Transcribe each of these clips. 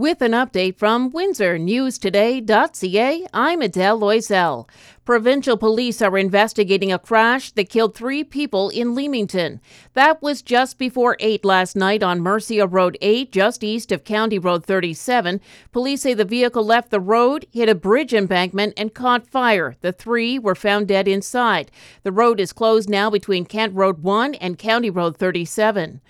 With an update from WindsorNewsToday.ca, I'm Adele Loisel. Provincial police are investigating a crash that killed three people in Leamington. That was just before 8 last night on Mersea Road 8, just east of County Road 37. Police say the vehicle left the road, hit a bridge embankment, and caught fire. The three were found dead inside. The road is closed now between Kent Road 1 and County Road 37.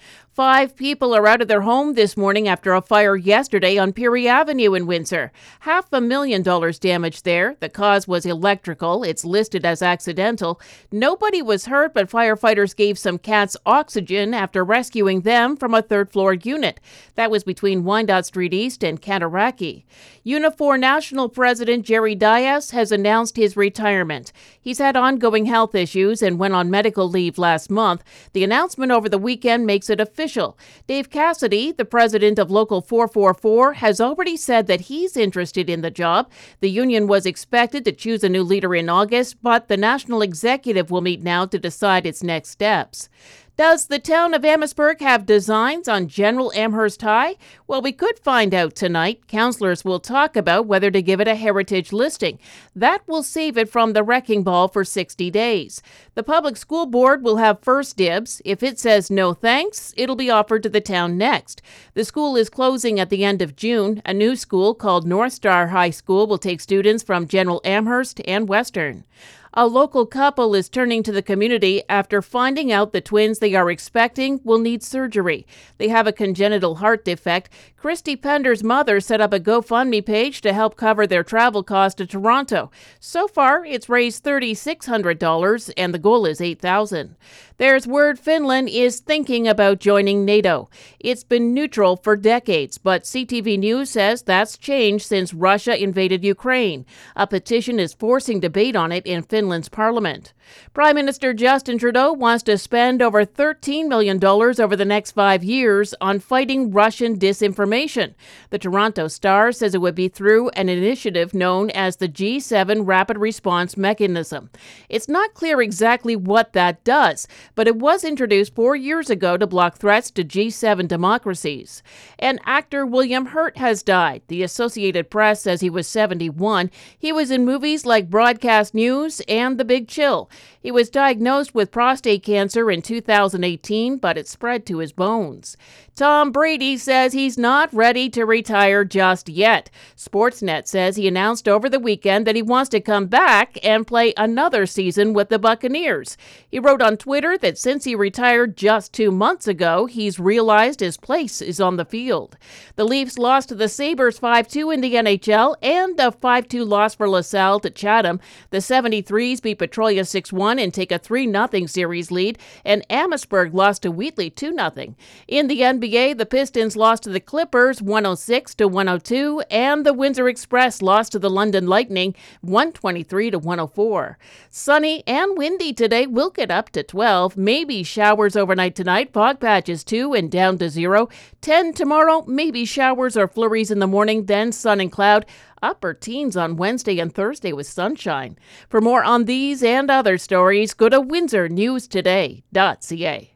Five people are out of their home this morning after a fire yesterday on Pierre Avenue in Windsor. Half a million dollars damaged there. The cause was electrical. It's listed as accidental. Nobody was hurt, but firefighters gave some cats oxygen after rescuing them from a third floor unit. That was between Wyandotte Street East and Cataraqui. Unifor National President Jerry Dias has announced his retirement. He's had ongoing health issues and went on medical leave last month. The announcement over the weekend makes it official official. Dave Cassidy, the president of Local 444, has already said that he's interested in the job. The union was expected to choose a new leader in August, but the national executive will meet now to decide its next steps. Does the town of Amherstburg have designs on General Amherst High? Well, we could find out tonight. Councillors will talk about whether to give it a heritage listing. That will save it from the wrecking ball for 60 days. The public school board will have first dibs. If it says no thanks, it'll be offered to the town next. The school is closing at the end of June. A new school called North Star High School will take students from General Amherst and Western. A local couple is turning to the community after finding out the twins they are expecting will need surgery. They have a congenital heart defect. Christy Pender's mother set up a GoFundMe page to help cover their travel costs to Toronto. So far, it's raised $3,600 and the goal is 8,000. There's word Finland is thinking about joining NATO. It's been neutral for decades, but CTV News says that's changed since Russia invaded Ukraine. A petition is forcing debate on it in Finland Finland's parliament. Prime Minister Justin Trudeau wants to spend over $13 million over the next five years on fighting Russian disinformation. The Toronto Star says it would be through an initiative known as the G7 Rapid Response Mechanism. It's not clear exactly what that does, but it was introduced four years ago to block threats to G7 democracies. And actor William Hurt has died. The Associated Press says he was 71. He was in movies like Broadcast News and The Big Chill. He was diagnosed with prostate cancer in 2018, but it spread to his bones. Tom Brady says he's not ready to retire just yet. Sportsnet says he announced over the weekend that he wants to come back and play another season with the Buccaneers. He wrote on Twitter that since he retired just two months ago, he's realized his place is on the field. The Leafs lost to the Sabres 5 2 in the NHL and a 5 2 loss for LaSalle to Chatham. The 73s beat Petrolia 6 1 and take a 3 0 series lead, and Amherstburg lost to Wheatley 2 0. In the NBA, the Pistons lost to the Clippers 106 to 102, and the Windsor Express lost to the London Lightning 123 to 104. Sunny and windy today. We'll get up to 12. Maybe showers overnight tonight. Fog patches 2 and down to 0. 10 tomorrow. Maybe showers or flurries in the morning, then sun and cloud upper teens on Wednesday and Thursday with sunshine. For more on these and other stories, go to windsornewstoday.ca.